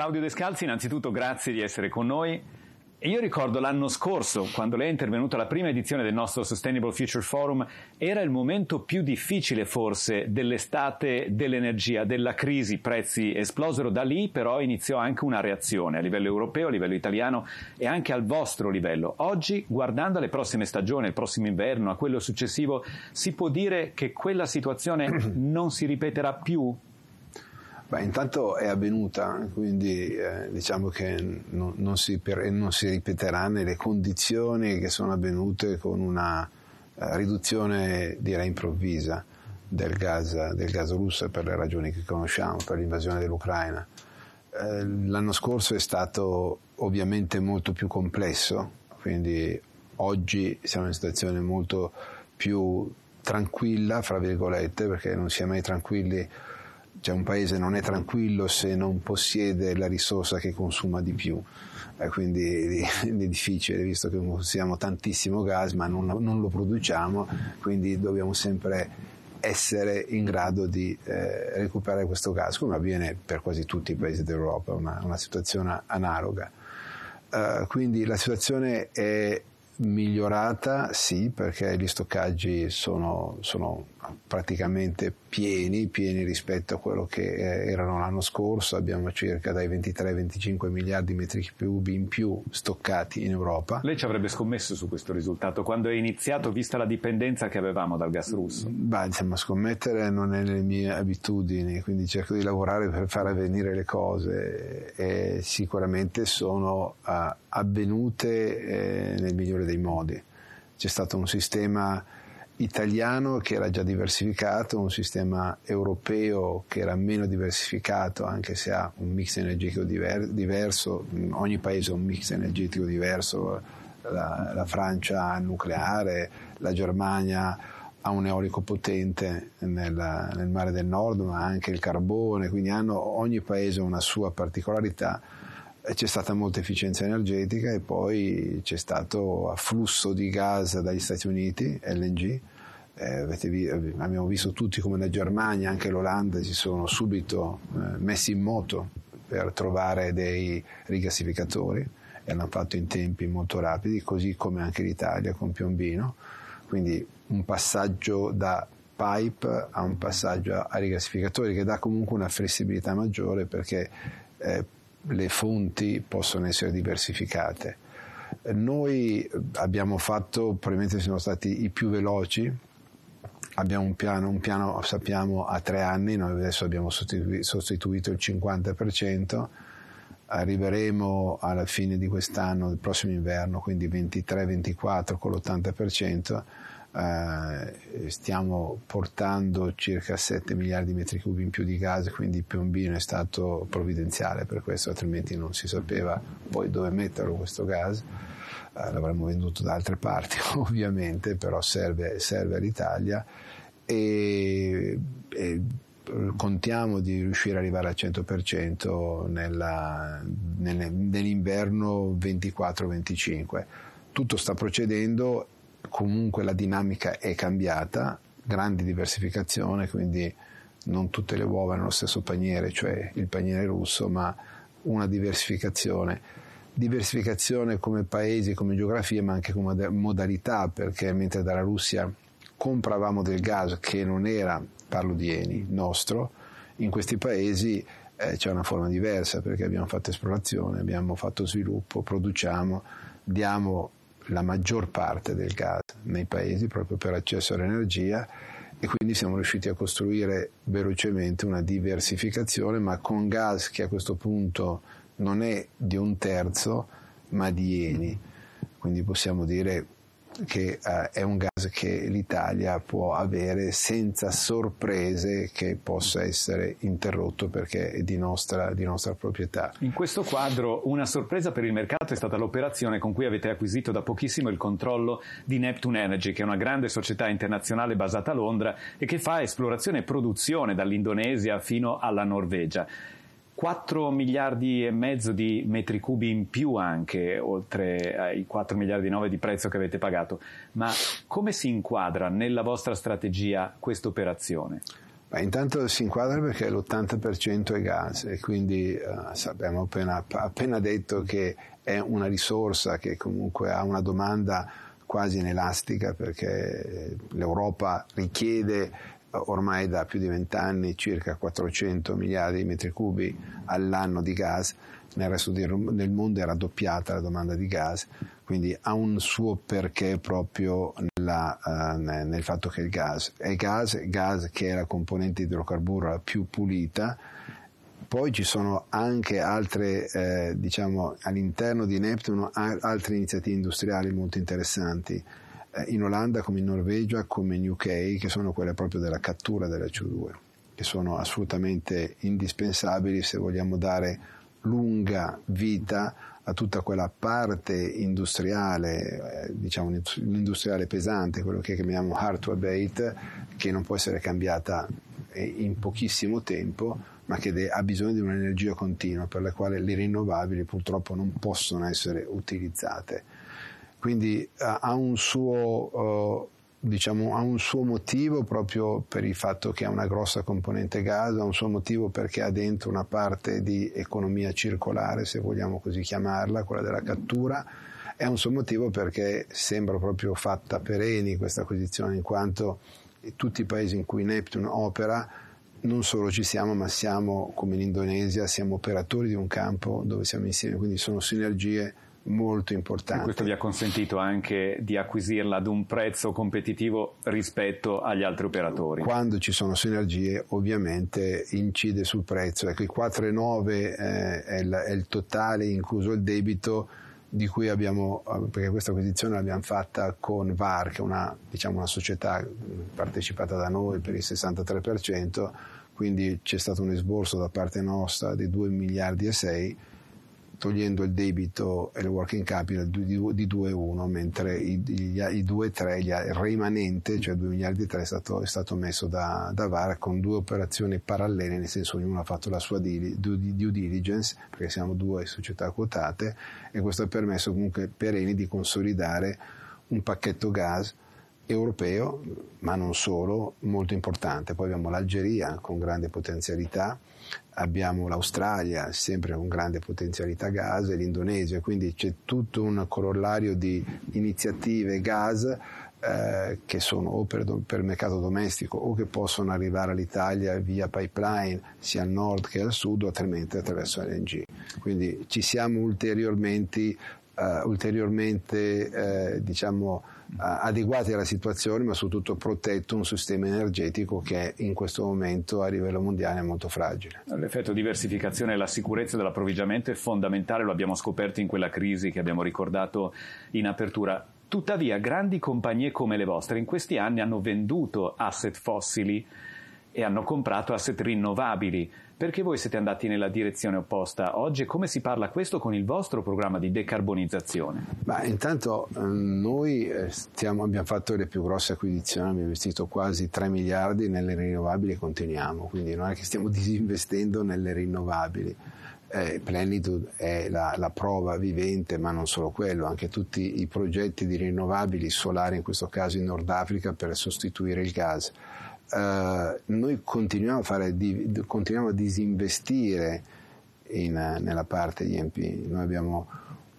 Claudio Descalzi, innanzitutto grazie di essere con noi. Io ricordo l'anno scorso, quando lei è intervenuto alla prima edizione del nostro Sustainable Future Forum, era il momento più difficile forse dell'estate dell'energia, della crisi, i prezzi esplosero, da lì però iniziò anche una reazione a livello europeo, a livello italiano e anche al vostro livello. Oggi, guardando alle prossime stagioni, al prossimo inverno, a quello successivo, si può dire che quella situazione non si ripeterà più? Beh, intanto è avvenuta, quindi eh, diciamo che non, non, si, non, si, ripeterà nelle condizioni che sono avvenute con una eh, riduzione, direi, improvvisa del gas, del gas, russo per le ragioni che conosciamo, per l'invasione dell'Ucraina. Eh, l'anno scorso è stato ovviamente molto più complesso, quindi oggi siamo in una situazione molto più tranquilla, fra virgolette, perché non si è mai tranquilli cioè un paese non è tranquillo se non possiede la risorsa che consuma di più, eh, quindi è difficile visto che consumiamo tantissimo gas ma non, non, lo produciamo, quindi dobbiamo sempre essere in grado di eh, recuperare questo gas, come avviene per quasi tutti i paesi d'Europa, una, una situazione analoga. Uh, quindi la situazione è migliorata, sì, perché gli stoccaggi sono, sono praticamente pieni, pieni rispetto a quello che eh, erano l'anno scorso, abbiamo circa dai 23 ai 25 miliardi di metri cubi in più stoccati in Europa. Lei ci avrebbe scommesso su questo risultato quando è iniziato, vista la dipendenza che avevamo dal gas russo? Beh, insomma, scommettere non è nelle mie abitudini, quindi cerco di lavorare per far avvenire le cose e sicuramente sono uh, avvenute eh, nel migliore dei modi. C'è stato un sistema italiano che era già diversificato, un sistema europeo che era meno diversificato anche se ha un mix energetico diver- diverso, ogni paese ha un mix energetico diverso, la, la Francia ha il nucleare, la Germania ha un eolico potente nel, nel, mare del nord ma anche il carbone, quindi hanno, ogni paese ha una sua particolarità c'è stata molta efficienza energetica e poi c'è stato afflusso di gas dagli Stati Uniti, LNG. Eh, abbiamo visto tutti come la Germania, anche l'Olanda si sono subito eh, messi in moto per trovare dei rigassificatori e l'hanno fatto in tempi molto rapidi, così come anche l'Italia con Piombino. Quindi un passaggio da pipe a un passaggio a rigassificatori che dà comunque una flessibilità maggiore perché eh, le fonti possono essere diversificate. Noi abbiamo fatto, probabilmente siamo stati i più veloci, abbiamo un piano, un piano sappiamo a tre anni, noi adesso abbiamo sostituito il 50%, arriveremo alla fine di quest'anno, del prossimo inverno, quindi 23-24 con l'80%, eh, stiamo portando circa 7 miliardi di metri cubi in più di gas, quindi Piombino è stato provvidenziale per questo, altrimenti non si sapeva poi dove metterlo questo gas. Eh, l'avremmo venduto da altre parti ovviamente, però serve, serve all'Italia e, e contiamo di riuscire ad arrivare al 100% nella, nell'inverno 24-25. Tutto sta procedendo comunque la dinamica è cambiata, grande diversificazione, quindi non tutte le uova nello stesso paniere, cioè il paniere russo, ma una diversificazione. Diversificazione come paesi, come geografia, ma anche come modalità, perché mentre dalla Russia compravamo del gas che non era, parlo di Eni, nostro, in questi paesi eh, c'è una forma diversa perché abbiamo fatto esplorazione, abbiamo fatto sviluppo, produciamo, diamo la maggior parte del gas nei paesi proprio per accesso all'energia e quindi siamo riusciti a costruire velocemente una diversificazione ma con gas che a questo punto non è di un terzo ma di Eni quindi possiamo dire che uh, è un gas che l'Italia può avere senza sorprese che possa essere interrotto perché è di nostra, di nostra proprietà. In questo quadro una sorpresa per il mercato è stata l'operazione con cui avete acquisito da pochissimo il controllo di Neptune Energy, che è una grande società internazionale basata a Londra e che fa esplorazione e produzione dall'Indonesia fino alla Norvegia. 4 miliardi e mezzo di metri cubi in più anche, oltre ai 4 miliardi e 9 di prezzo che avete pagato. Ma come si inquadra nella vostra strategia questa operazione? Beh, intanto si inquadra perché l'80% è gas e quindi eh, abbiamo appena, appena detto che è una risorsa che comunque ha una domanda quasi inelastica perché l'Europa richiede ormai da più di vent'anni circa 400 miliardi di metri cubi all'anno di gas, nel resto del mondo è raddoppiata la domanda di gas, quindi ha un suo perché proprio nella, uh, nel fatto che il gas è gas, gas che è la componente idrocarburo più pulita, poi ci sono anche altre, eh, diciamo, all'interno di Neptune altre iniziative industriali molto interessanti. eh, in Olanda come in Norvegia come in UK che sono quelle proprio della cattura della CO2 che sono assolutamente indispensabili se vogliamo dare lunga vita a tutta quella parte industriale, eh, diciamo l'industriale pesante, quello che chiamiamo hard to abate, che non può essere cambiata eh, in pochissimo tempo, ma che ha bisogno di un'energia continua per la quale le rinnovabili purtroppo non possono essere utilizzate. Quindi ha un suo diciamo, ha un suo motivo proprio per il fatto che ha una grossa componente gas, ha un suo motivo perché ha dentro una parte di economia circolare, se vogliamo così chiamarla, quella della cattura, ha un suo motivo perché sembra proprio fatta per Eni questa acquisizione, in quanto tutti i paesi in cui Neptune opera non solo ci siamo, ma siamo come in Indonesia, siamo operatori di un campo dove siamo insieme, quindi sono sinergie molto importante. E questo vi ha consentito anche di acquisirla ad un prezzo competitivo rispetto agli altri operatori. Quando ci sono sinergie ovviamente incide sul prezzo, ecco i 4,9 eh, è, il, è il totale incluso il debito di cui abbiamo, perché questa acquisizione l'abbiamo fatta con VAR, che è una, diciamo, una società partecipata da noi per il 63%, quindi c'è stato un esborso da parte nostra di 2 miliardi e 6 togliendo il debito e il working capital di 2,1 mentre i, i, i 2,3 il rimanente cioè 2 miliardi e 3 è stato, è stato messo da, da, VAR con due operazioni parallele nel senso ognuno ha fatto la sua due, due diligence perché siamo due società quotate e questo ha permesso comunque per Eni di consolidare un pacchetto gas europeo ma non solo molto importante. Poi abbiamo l'Algeria con grande potenzialità abbiamo l'Australia, sempre con grande potenzialità gas, e l'Indonesia, quindi c'è tutto un corollario di iniziative gas eh, che sono o per, per, mercato domestico o che possono arrivare all'Italia via pipeline sia al nord che al sud altrimenti attraverso LNG. Quindi ci siamo ulteriormente, uh, ulteriormente uh, diciamo, adeguati alla situazione, ma soprattutto protetto un sistema energetico che in questo momento a livello mondiale è molto fragile. L'effetto diversificazione e la sicurezza dell'approvvigionamento è fondamentale, lo abbiamo scoperto in quella crisi che abbiamo ricordato in apertura. Tuttavia, grandi compagnie come le vostre in questi anni hanno venduto asset fossili e hanno comprato asset rinnovabili. Perché voi siete andati nella direzione opposta oggi come si parla questo con il vostro programma di decarbonizzazione? Ma intanto ehm, noi eh, stiamo, abbiamo fatto le più grosse acquisizioni, abbiamo investito quasi 3 miliardi nelle rinnovabili e continuiamo, quindi non è che stiamo disinvestendo nelle rinnovabili. Eh, Plenitude è la, la, prova vivente, ma non solo quello, anche tutti i progetti di rinnovabili solari, in questo caso in Nord Africa, per sostituire il gas eh, noi continuiamo a, fare, di, continuiamo a disinvestire in, nella parte IMP. Noi abbiamo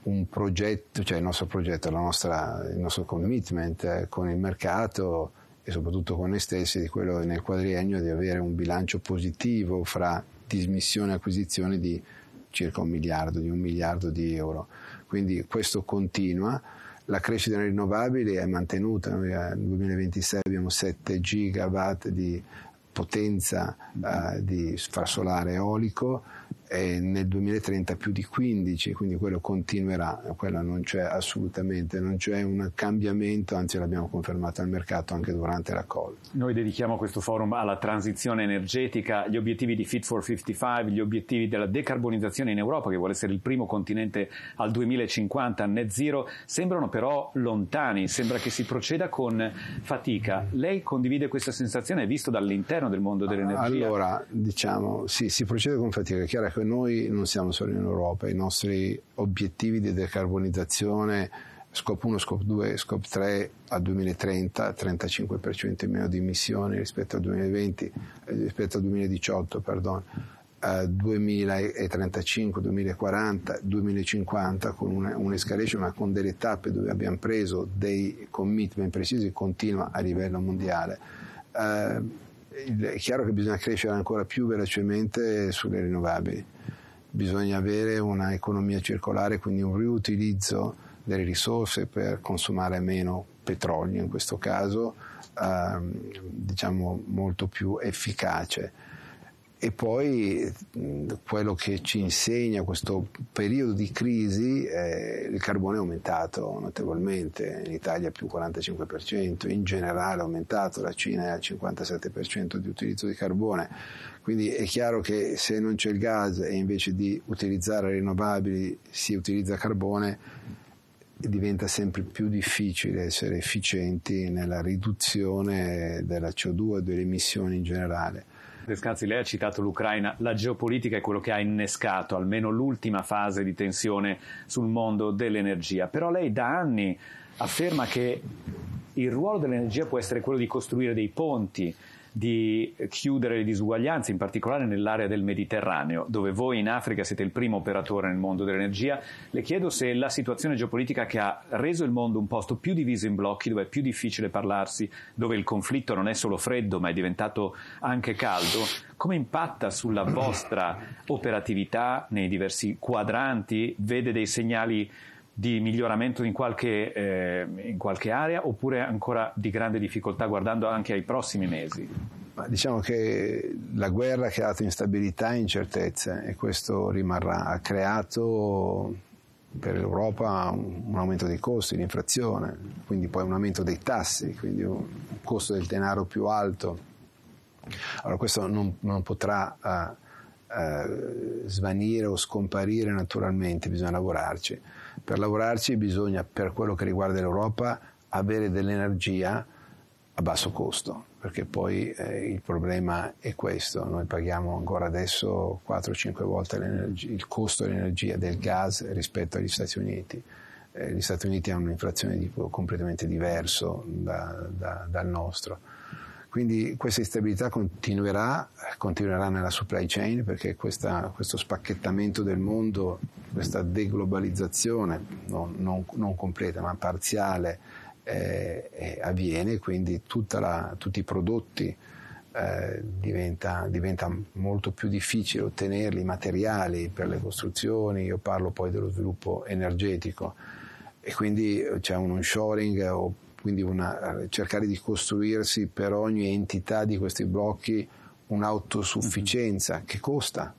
un progetto, cioè il nostro progetto, nostra, il nostro commitment con il mercato e soprattutto con noi stessi di quello nel quadriennio di avere un bilancio positivo fra dismissione e acquisizione di circa un miliardo, di un miliardo di euro. Quindi questo continua la crescita delle rinnovabili è mantenuta, noi nel 2026 abbiamo 7 gigawatt di potenza uh, di far solare eolico e nel 2030 più di 15, quindi quello continuerà, quello non c'è assolutamente, non c'è un cambiamento, anzi l'abbiamo confermato al mercato anche durante la call. Noi dedichiamo questo forum alla transizione energetica, gli obiettivi di Fit for 55, gli obiettivi della decarbonizzazione in Europa, che vuole essere il primo continente al 2050 net zero, sembrano però lontani, sembra che si proceda con fatica. Lei condivide questa sensazione visto dall'interno del mondo dell'energia? Allora, diciamo, sì, si procede con fatica, è chiaro che noi non siamo solo in Europa, i nostri obiettivi di decarbonizzazione scope 1, scope 2, scope 3 al 2030, 35% in meno di emissioni rispetto al 2020, eh, rispetto al 2018, perdon, 2035, 2040, 2050 con una, un'escalation ma con delle tappe dove abbiamo preso dei commitment precisi continua a livello mondiale. Eh, è chiaro che bisogna crescere ancora più velocemente sulle rinnovabili, bisogna avere un'economia circolare, quindi un riutilizzo delle risorse per consumare meno petrolio in questo caso, ehm, diciamo molto più efficace e poi quello che ci insegna questo periodo di crisi, è il carbone è aumentato notevolmente, in Italia più 45%, in generale è aumentato, la Cina è al 57% di utilizzo di carbone, quindi è chiaro che se non c'è il gas e invece di utilizzare rinnovabili si utilizza carbone, diventa sempre più difficile essere efficienti nella riduzione della CO2 e delle emissioni in generale. Descalzi, lei ha citato l'Ucraina, la geopolitica è quello che ha innescato almeno l'ultima fase di tensione sul mondo dell'energia, però lei da anni afferma che il ruolo dell'energia può essere quello di costruire dei ponti, di chiudere le disuguaglianze, in particolare nell'area del Mediterraneo, dove voi in Africa siete il primo operatore nel mondo dell'energia. Le chiedo se la situazione geopolitica che ha reso il mondo un posto più diviso in blocchi, dove è più difficile parlarsi, dove il conflitto non è solo freddo ma è diventato anche caldo, come impatta sulla vostra operatività nei diversi quadranti? Vede dei segnali di miglioramento in qualche, eh, in qualche area oppure ancora di grande difficoltà guardando anche ai prossimi mesi? Ma diciamo che la guerra ha creato instabilità e incertezze e questo rimarrà. Ha creato per l'Europa un, aumento dei costi, l'inflazione, quindi poi un aumento dei tassi, quindi un costo del denaro più alto. Allora questo non, non potrà uh, uh, svanire o scomparire naturalmente, bisogna lavorarci. Per lavorarci bisogna, per quello che riguarda l'Europa, avere dell'energia a basso costo, perché poi eh, il problema è questo, noi paghiamo ancora adesso 4-5 volte il costo dell'energia del gas rispetto agli Stati Uniti. Eh, gli Stati Uniti hanno un'inflazione di completamente diverso da, da, dal nostro. Quindi questa instabilità continuerà, continuerà nella supply chain perché questa, questo spacchettamento del mondo, questa deglobalizzazione non, non, non completa ma parziale eh, eh, avviene, quindi la, tutti i prodotti eh, diventa, diventa, molto più difficile ottenerli, i materiali per le costruzioni, io parlo poi dello sviluppo energetico. E quindi c'è un onshoring o quindi una, cercare di costruirsi per ogni entità di questi blocchi un'autosufficienza mm-hmm. che costa,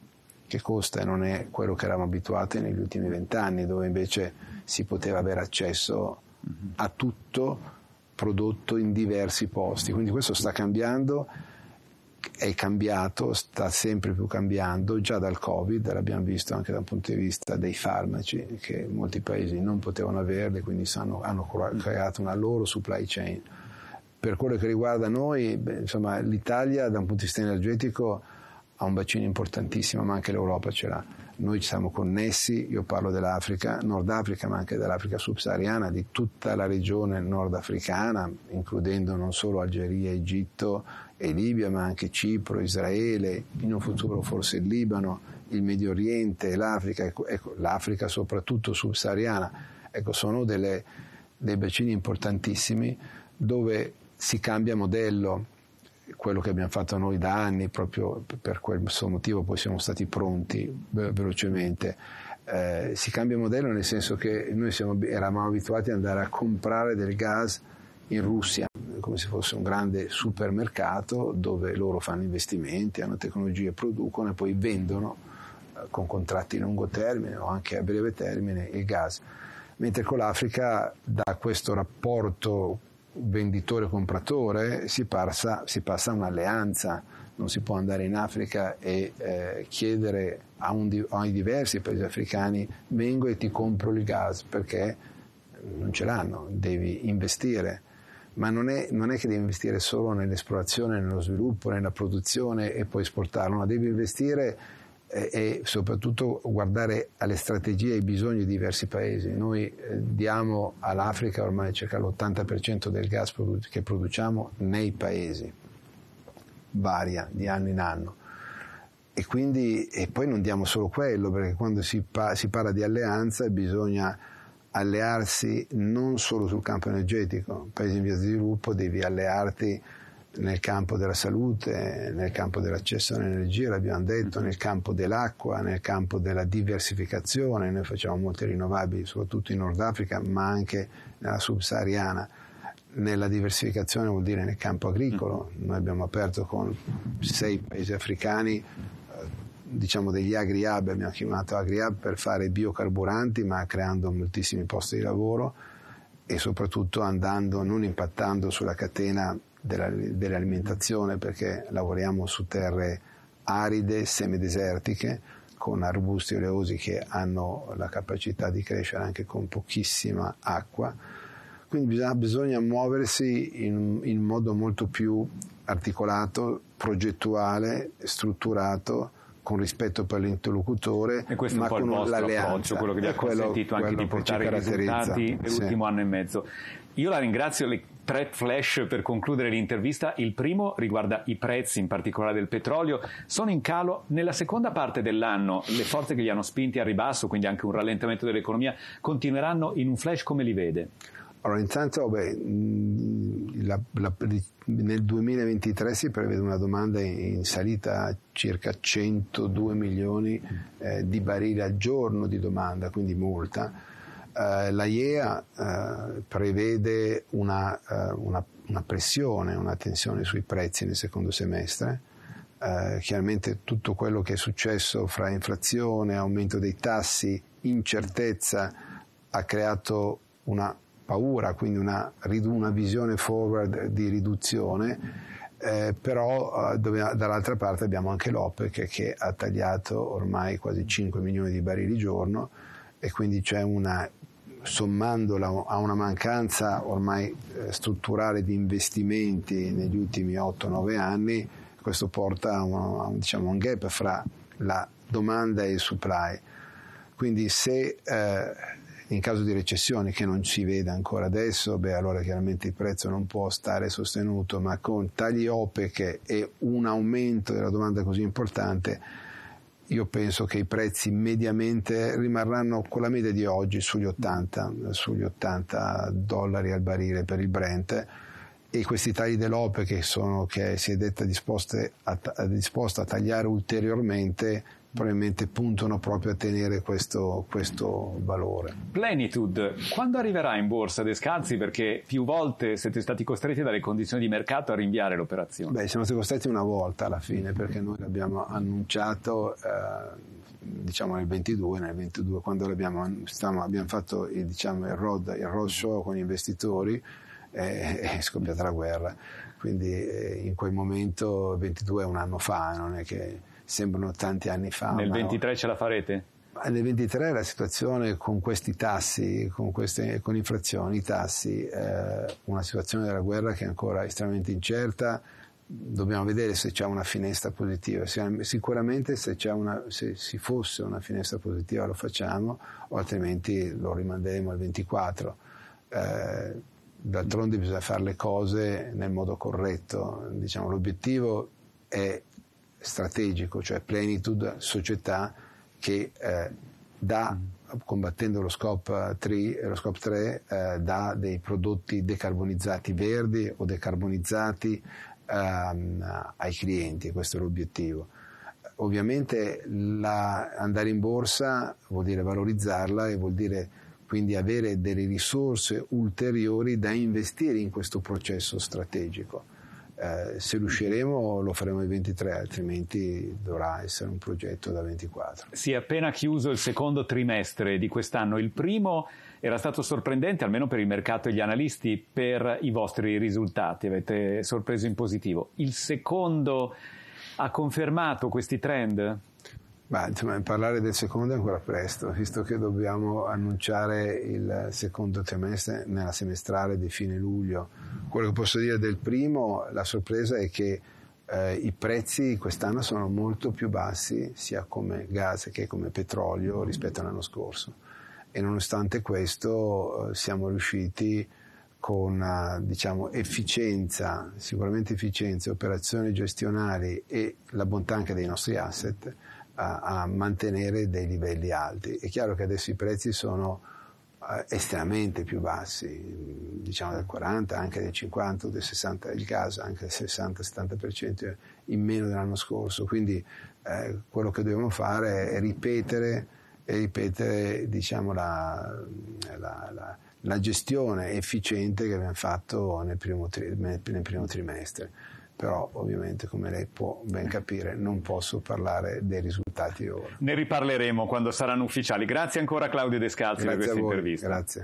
che costa e non è quello che eravamo abituati negli ultimi vent'anni dove invece si poteva avere accesso mm-hmm. a tutto prodotto in diversi posti. Quindi questo sta cambiando è cambiato, sta sempre più cambiando, già dal Covid, l'abbiamo visto anche dal punto di vista dei farmaci, che molti paesi non potevano averli, quindi sanno, hanno creato una loro supply chain. Per quello che riguarda noi, beh, insomma, l'Italia da un punto di vista energetico ha un bacino importantissimo, ma anche l'Europa ce l'ha. Noi ci siamo connessi, io parlo dell'Africa, Nord Africa, ma anche dell'Africa subsahariana, di tutta la regione nordafricana, includendo non solo Algeria, Egitto e Libia, ma anche Cipro, Israele, in un futuro forse il Libano, il Medio Oriente, l'Africa, ecco, ecco, l'Africa soprattutto subsahariana, ecco, sono delle, dei bacini importantissimi dove si cambia modello, quello che abbiamo fatto noi da anni, proprio per questo motivo poi siamo stati pronti velocemente. Eh, si cambia modello nel senso che noi siamo, eravamo abituati ad andare a comprare del gas in Russia come se fosse un grande supermercato dove loro fanno investimenti, hanno tecnologie, producono e poi vendono eh, con contratti a lungo termine o anche a breve termine il gas. Mentre con l'Africa da questo rapporto venditore-compratore si passa, si passa a un'alleanza, non si può andare in Africa e eh, chiedere a un, ai diversi paesi africani vengo e ti compro il gas perché non ce l'hanno, devi investire ma non è, non è, che devi investire solo nell'esplorazione, nello sviluppo, nella produzione e poi esportarlo, ma devi investire e, e soprattutto guardare alle strategie e ai bisogni di diversi paesi. Noi eh, diamo all'Africa ormai circa l'80% del gas che produciamo nei paesi, varia di anno in anno. E, quindi, e poi non diamo solo quello, perché quando si, pa- si parla di alleanza bisogna allearsi non solo sul campo energetico, paesi in via di sviluppo devi allearti nel campo della salute, nel campo dell'accesso all'energia, l'abbiamo detto, nel campo dell'acqua, nel campo della diversificazione, noi facciamo molte rinnovabili soprattutto in Nord Africa ma anche nella subsahariana. Nella diversificazione vuol dire nel campo agricolo, noi abbiamo aperto con sei paesi africani diciamo degli agri-hub, abbiamo chiamato agri-hub per fare biocarburanti ma creando moltissimi posti di lavoro e soprattutto andando, non impattando sulla catena della, dell'alimentazione perché lavoriamo su terre aride, semidesertiche, con arbusti oleosi che hanno la capacità di crescere anche con pochissima acqua. Quindi bisogna, bisogna muoversi in, in modo molto più articolato, progettuale, strutturato, con rispetto per l'interlocutore, e questo ma è un po' il vostro approccio, quello che vi ha consentito quello, anche di portare i risultati nell'ultimo sì. anno e mezzo. Io la ringrazio, le tre flash per concludere l'intervista. Il primo riguarda i prezzi, in particolare del petrolio, sono in calo. Nella seconda parte dell'anno le forze che li hanno spinti a ribasso, quindi anche un rallentamento dell'economia, continueranno in un flash come li vede? Allora, intanto beh, la, la, nel 2023 si prevede una domanda in salita a circa 102 milioni eh, di barili al giorno di domanda, quindi molta eh, la IEA eh, prevede una, eh, una, una, pressione, una tensione sui prezzi nel secondo semestre. Eh, chiaramente tutto quello che è successo fra inflazione, aumento dei tassi, incertezza ha creato una paura, quindi una, una visione forward di riduzione. Eh, però eh, dove, dall'altra parte abbiamo anche l'OPEC che ha tagliato ormai quasi 5 milioni di barili giorno e quindi c'è una sommandola a una mancanza ormai eh, strutturale di investimenti negli ultimi 8-9 anni, questo porta a un, diciamo, un gap fra la domanda e il supply. Quindi se eh, in caso di recessione che non si vede ancora adesso, beh allora chiaramente il prezzo non può stare sostenuto, ma con tagli OPEC e un aumento della domanda così importante io penso che i prezzi mediamente rimarranno con la media di oggi sugli 80, sugli 80 dollari al barile per il Brent. E questi tagli dell'OPE che, sono, che si è detta a, disposta a tagliare ulteriormente probabilmente puntano proprio a tenere questo, questo, valore. Plenitude, quando arriverà in borsa Descalzi? Perché più volte siete stati costretti dalle condizioni di mercato a rinviare l'operazione. Beh, siamo stati costretti una volta alla fine perché noi l'abbiamo annunciato eh, diciamo nel 22, nel 22 quando abbiamo, stiamo, abbiamo fatto il, diciamo, il, road, il road show con gli investitori è scoppiata la guerra. Quindi eh, in quel momento, 22 è un anno fa, non è che sembrano tanti anni fa. Nel 23 no. ce la farete? Nel 23 la situazione con questi tassi, con, queste, con inflazioni, i tassi, eh, una situazione della guerra che è ancora estremamente incerta, dobbiamo vedere se c'è una finestra positiva. Sicuramente se, una, se si fosse una finestra positiva lo facciamo, o altrimenti lo rimanderemo al 24. Eh, d'altronde bisogna fare le cose nel modo corretto. Diciamo, l'obiettivo è strategico, cioè plenitude, società che eh, dà, combattendo lo scope 3, lo scope 3 eh, dà dei prodotti decarbonizzati verdi o decarbonizzati ehm, ai clienti, questo è l'obiettivo. Ovviamente la, andare in borsa vuol dire valorizzarla e vuol dire quindi avere delle risorse ulteriori da investire in questo processo strategico eh, se riusciremo lo faremo il 23, altrimenti dovrà essere un progetto da 24. Si è appena chiuso il secondo trimestre di quest'anno, il primo era stato sorprendente, almeno per il mercato e gli analisti, per i vostri risultati, avete sorpreso in positivo. Il secondo ha confermato questi trend? Ma insomma, parlare del secondo è ancora presto, visto che dobbiamo annunciare il secondo trimestre nella semestrale di fine luglio. Quello che posso dire del primo, la sorpresa è che eh, i prezzi quest'anno sono molto più bassi sia come gas che come petrolio rispetto all'anno scorso. E nonostante questo eh, siamo riusciti con uh, diciamo, efficienza, sicuramente efficienza, operazioni gestionali e la bontà anche dei nostri asset a, a mantenere dei livelli alti. È chiaro che adesso i prezzi sono uh, estremamente più bassi, diciamo del 40, anche del 50, del 60 il gas, anche del 60-70% in meno dell'anno scorso, quindi eh, quello che dobbiamo fare è ripetere, è ripetere diciamo, la, la, la la gestione efficiente che abbiamo fatto nel primo, tri- nel primo trimestre. Però ovviamente, come lei può ben capire, non posso parlare dei risultati ora. Ne riparleremo quando saranno ufficiali. Grazie ancora Claudio Descalzi Grazie per questa intervista. Grazie.